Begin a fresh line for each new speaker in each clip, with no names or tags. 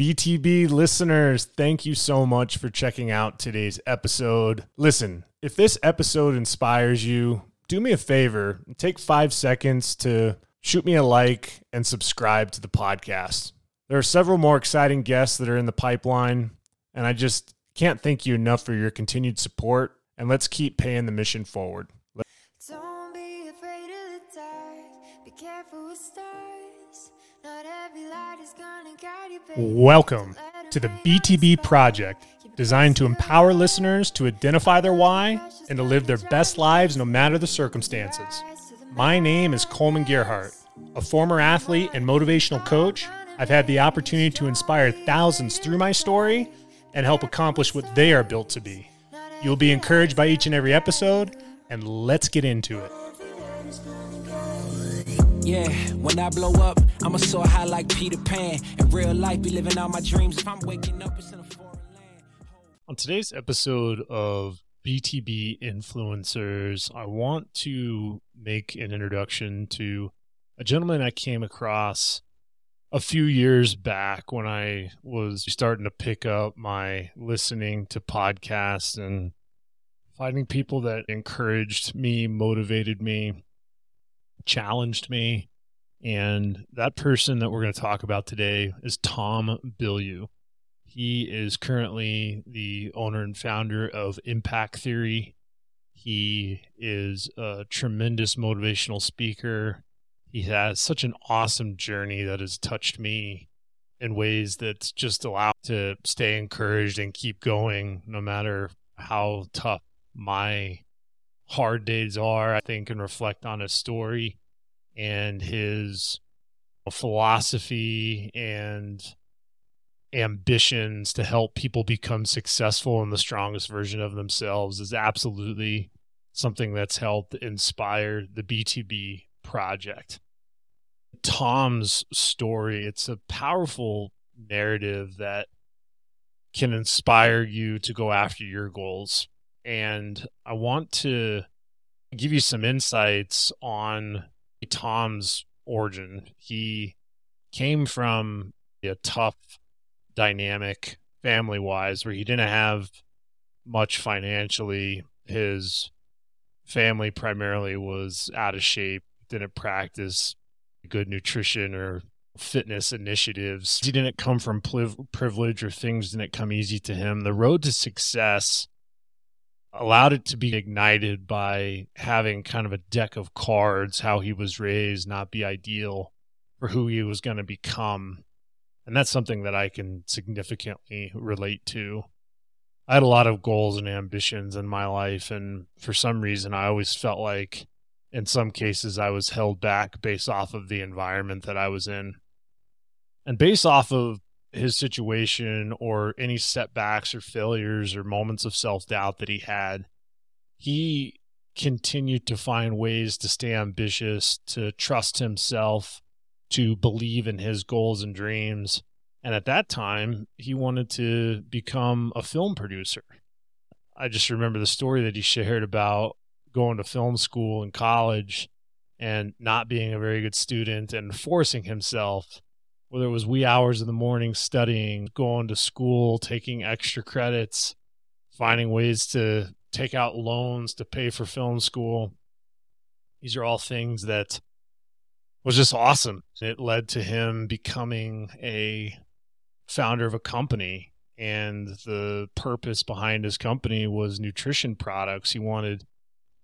BTB listeners, thank you so much for checking out today's episode. Listen, if this episode inspires you, do me a favor take five seconds to shoot me a like and subscribe to the podcast. There are several more exciting guests that are in the pipeline, and I just can't thank you enough for your continued support. And let's keep paying the mission forward. Welcome to the BTB. Project, designed to empower listeners to identify their why and to live their best lives no matter the circumstances. My name is Kollman Gearhart, a former athlete and motivational coach. I've had the opportunity to inspire thousands through my story and help accomplish what they are built to be. You'll be encouraged by each and every episode, and let's get into it.
Yeah, when I blow up, I'ma soar high like Peter Pan. In real life, be living out my dreams. If I'm waking up, it's in a foreign land.
On today's episode of BTB Influencers, I want to make an introduction to a gentleman I came across a few years back when I was starting to pick up my listening to podcasts and finding people that encouraged me, motivated me, challenged me. And that person that we're going to talk about today is Tom Bilyeu. He is currently the owner and founder of Impact Theory. He is a tremendous motivational speaker. He has such an awesome journey that has touched me in ways that just allow to stay encouraged and keep going no matter how tough my hard days are. I think and reflect on his story and his philosophy and ambitions to help people become successful and the strongest version of themselves is absolutely something that's helped inspire the BTB project. Tom's story, it's a powerful narrative that can inspire you to go after your goals. And I want to give you some insights on Tom's origin. He came from a tough dynamic family wise where he didn't have much financially. His family primarily was out of shape, didn't practice good nutrition or fitness initiatives. He didn't come from privilege or things didn't come easy to him. The road to success allowed it to be ignited by having kind of a deck of cards, how he was raised, not be ideal for who he was going to become. And that's something that I can significantly relate to. I had a lot of goals and ambitions in my life. And for some reason, I always felt like in some cases I was held back based off of the environment that I was in. And based off of his situation or any setbacks or failures or moments of self doubt that he had, he continued to find ways to stay ambitious, to trust himself, to believe in his goals and dreams. And at that time, he wanted to become a film producer. I just remember the story that he shared about going to film school in college and not being a very good student and forcing himself whether it was wee hours in the morning studying, going to school, taking extra credits, finding ways to take out loans to pay for film school. These are all things that was just awesome. It led to him becoming a founder of a company and the purpose behind his company was nutrition products. He wanted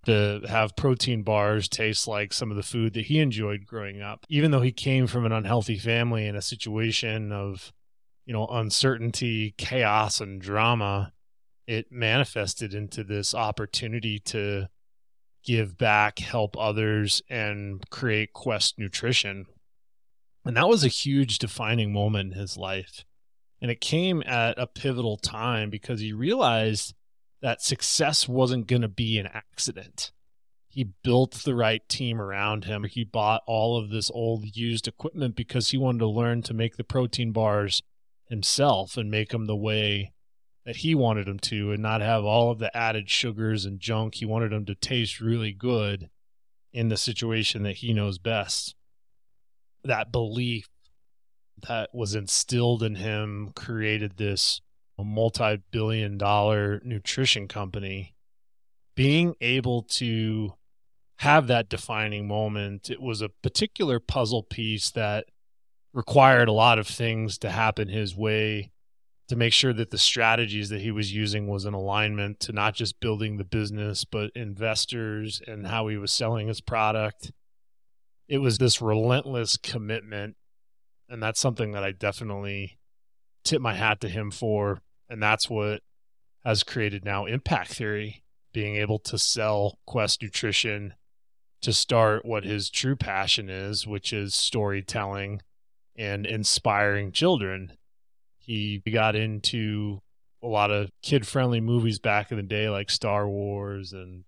to have protein bars taste like some of the food that he enjoyed growing up. Even though he came from an unhealthy family in a situation of, you know, uncertainty, chaos, and drama, it manifested into this opportunity to give back, help others, and create Quest Nutrition. And that was a huge defining moment in his life. And it came at a pivotal time because he realized that success wasn't going to be an accident. He built the right team around him. He bought all of this old used equipment because he wanted to learn to make the protein bars himself and make them the way that he wanted them to and not have all of the added sugars and junk. He wanted them to taste really good in the situation that he knows best. That belief that was instilled in him created this multi billion dollar nutrition company. Being able to have that defining moment, it was a particular puzzle piece that required a lot of things to happen his way to make sure that the strategies that he was using was in alignment to not just building the business but investors and how he was selling his product it was this relentless commitment and that's something that i definitely tip my hat to him for and that's what has created now impact theory being able to sell quest nutrition to start what his true passion is which is storytelling and inspiring children he got into a lot of kid friendly movies back in the day, like Star Wars, and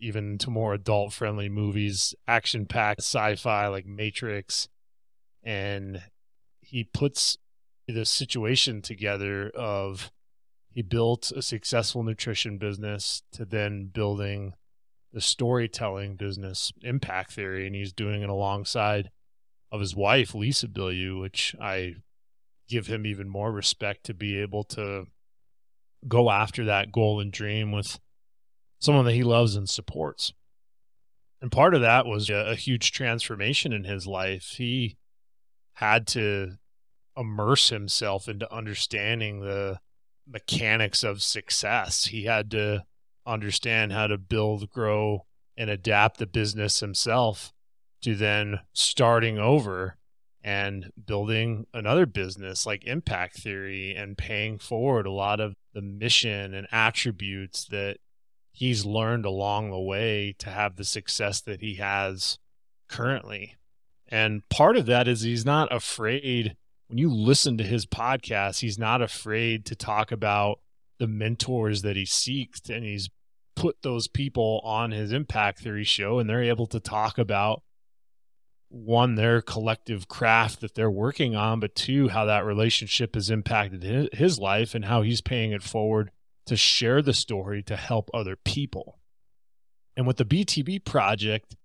even to more adult friendly movies, action packed sci fi like Matrix. And he puts the situation together of he built a successful nutrition business to then building the storytelling business impact theory and he's doing it alongside of his wife lisa bilyeu which i give him even more respect to be able to go after that goal and dream with someone that he loves and supports. And part of that was a, a huge transformation in his life. He had to immerse himself into understanding the mechanics of success. He had to understand how to build, grow, and adapt the business himself to then starting over and building another business like impact theory and paying forward a lot of the mission and attributes that he's learned along the way to have the success that he has currently. And part of that is he's not afraid when you listen to his podcast, he's not afraid to talk about the mentors that he seeks and he's put those people on his impact theory show and they're able to talk about one their collective craft that they're working on but two how that relationship has impacted his life and how he's paying it forward to share the story to help other people. And with the btb project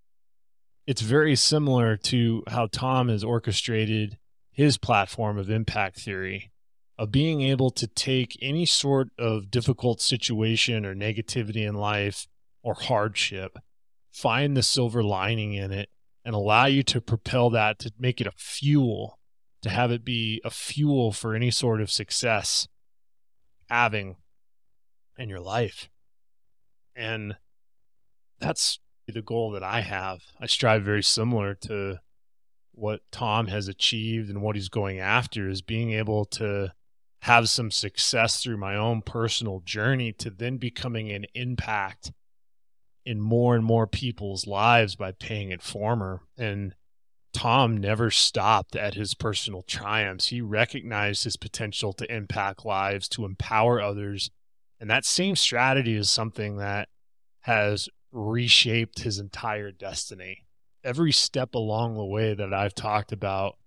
it's very similar to how tom has orchestrated his platform of impact theory of being able to take any sort of difficult situation or negativity in life or hardship find the silver lining in it and allow you to propel that to make it a fuel, to have it be a fuel for any sort of success having in your life. And that's the goal that I have. I strive very similar to what Tom has achieved and what he's going after is being able to have some success through my own personal journey to then becoming an impact in more and more people's lives by paying it forward. And Tom never stopped at his personal triumphs. He recognized his potential to impact lives, to empower others. And that same strategy is something that has reshaped his entire destiny. Every step along the way that I've talked about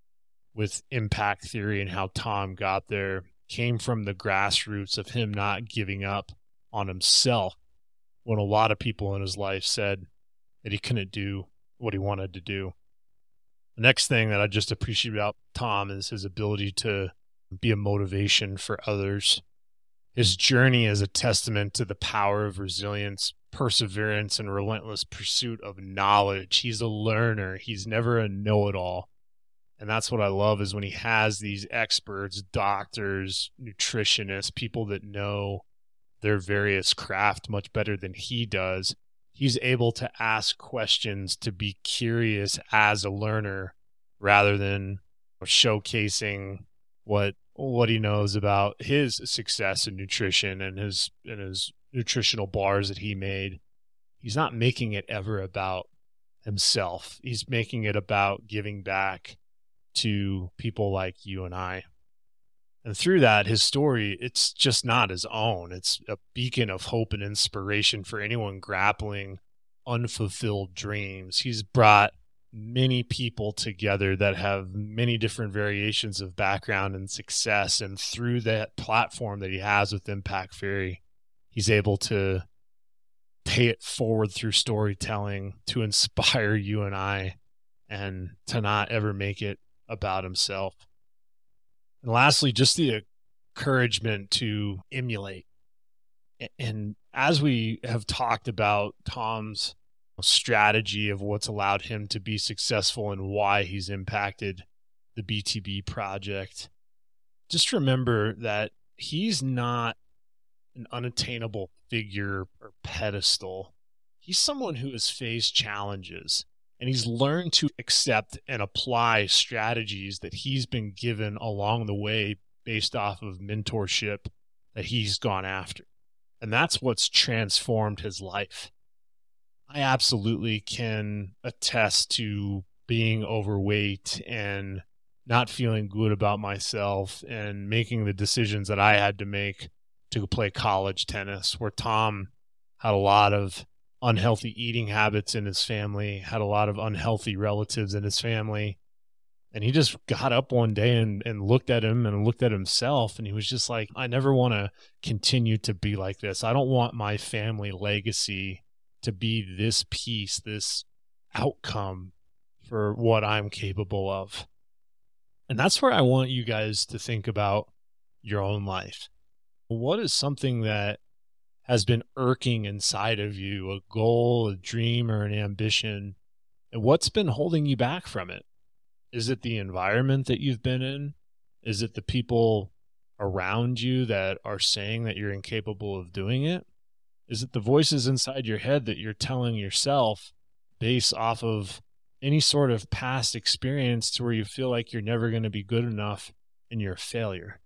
with impact theory and how Tom got there came from the grassroots of him not giving up on himself when a lot of people in his life said that he couldn't do what he wanted to do. The next thing that I just appreciate about Tom is his ability to be a motivation for others. His journey is a testament to the power of resilience, perseverance, and relentless pursuit of knowledge. He's a learner, he's never a know it all. And that's what I love is when he has these experts, doctors, nutritionists, people that know their various craft much better than he does. He's able to ask questions to be curious as a learner rather than showcasing what what he knows about his success in nutrition and his and his nutritional bars that he made. He's not making it ever about himself. He's making it about giving back to people like you and I. And through that, his story, it's just not his own. It's a beacon of hope and inspiration for anyone grappling unfulfilled dreams. He's brought many people together that have many different variations of background and success. And through that platform that he has with Impact Theory, he's able to pay it forward through storytelling to inspire you and I and to not ever make it about himself. And lastly, just the encouragement to emulate. And as we have talked about Tom's strategy of what's allowed him to be successful and why he's impacted the BTB project, just remember that he's not an unattainable figure or pedestal. He's someone who has faced challenges and he's learned to accept and apply strategies that he's been given along the way based off of mentorship that he's gone after. And that's what's transformed his life. I absolutely can attest to being overweight and not feeling good about myself and making the decisions that I had to make to play college tennis, where Tom had a lot of unhealthy eating habits in his family, had a lot of unhealthy relatives in his family. And he just got up one day and, and looked at him and looked at himself. And he was just like, I never want to continue to be like this. I don't want my family legacy to be this piece, this outcome for what I'm capable of. And that's where I want you guys to think about your own life. What is something that has been irking inside of you, a goal, a dream, or an ambition? And what's been holding you back from it? Is it the environment that you've been in? Is it the people around you that are saying that you're incapable of doing it? Is it the voices inside your head that you're telling yourself based off of any sort of past experience to where you feel like you're never going to be good enough and you're a failure.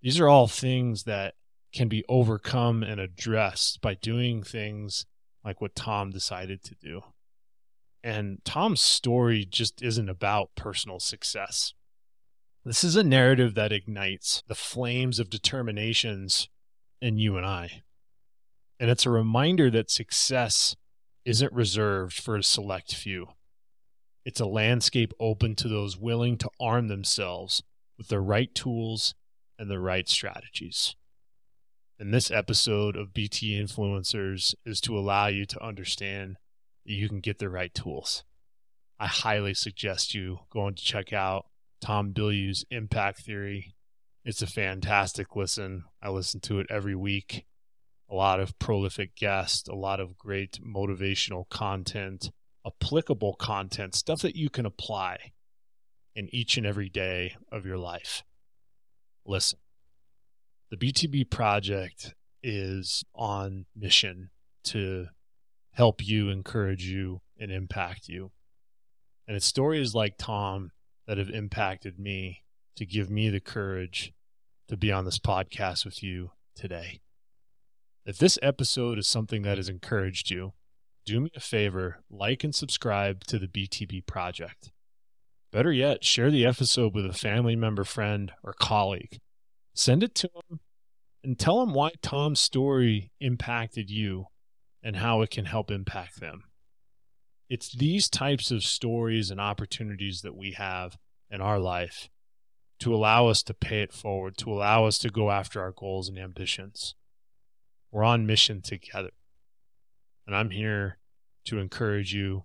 These are all things that can be overcome and addressed by doing things like what Tom decided to do. And Tom's story just isn't about personal success. This is a narrative that ignites the flames of determinations in you and I. And it's a reminder that success isn't reserved for a select few. It's a landscape open to those willing to arm themselves with the right tools and the right strategies. And this episode of BT Influencers is to allow you to understand that you can get the right tools. I highly suggest you going to check out Tom Bilyeu's Impact Theory. It's a fantastic listen. I listen to it every week. A lot of prolific guests, a lot of great motivational content, applicable content, stuff that you can apply in each and every day of your life. Listen, the BTB project is on mission to help you, encourage you, and impact you. And it's stories like Tom that have impacted me to give me the courage to be on this podcast with you today. If this episode is something that has encouraged you, do me a favor, like and subscribe to the BTB project. Better yet, share the episode with a family member, friend, or colleague. Send it to them and tell them why Tom's story impacted you and how it can help impact them. It's these types of stories and opportunities that we have in our life to allow us to pay it forward, to allow us to go after our goals and ambitions. We're on mission together. And I'm here to encourage you,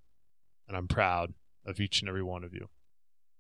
and I'm proud of each and every one of you.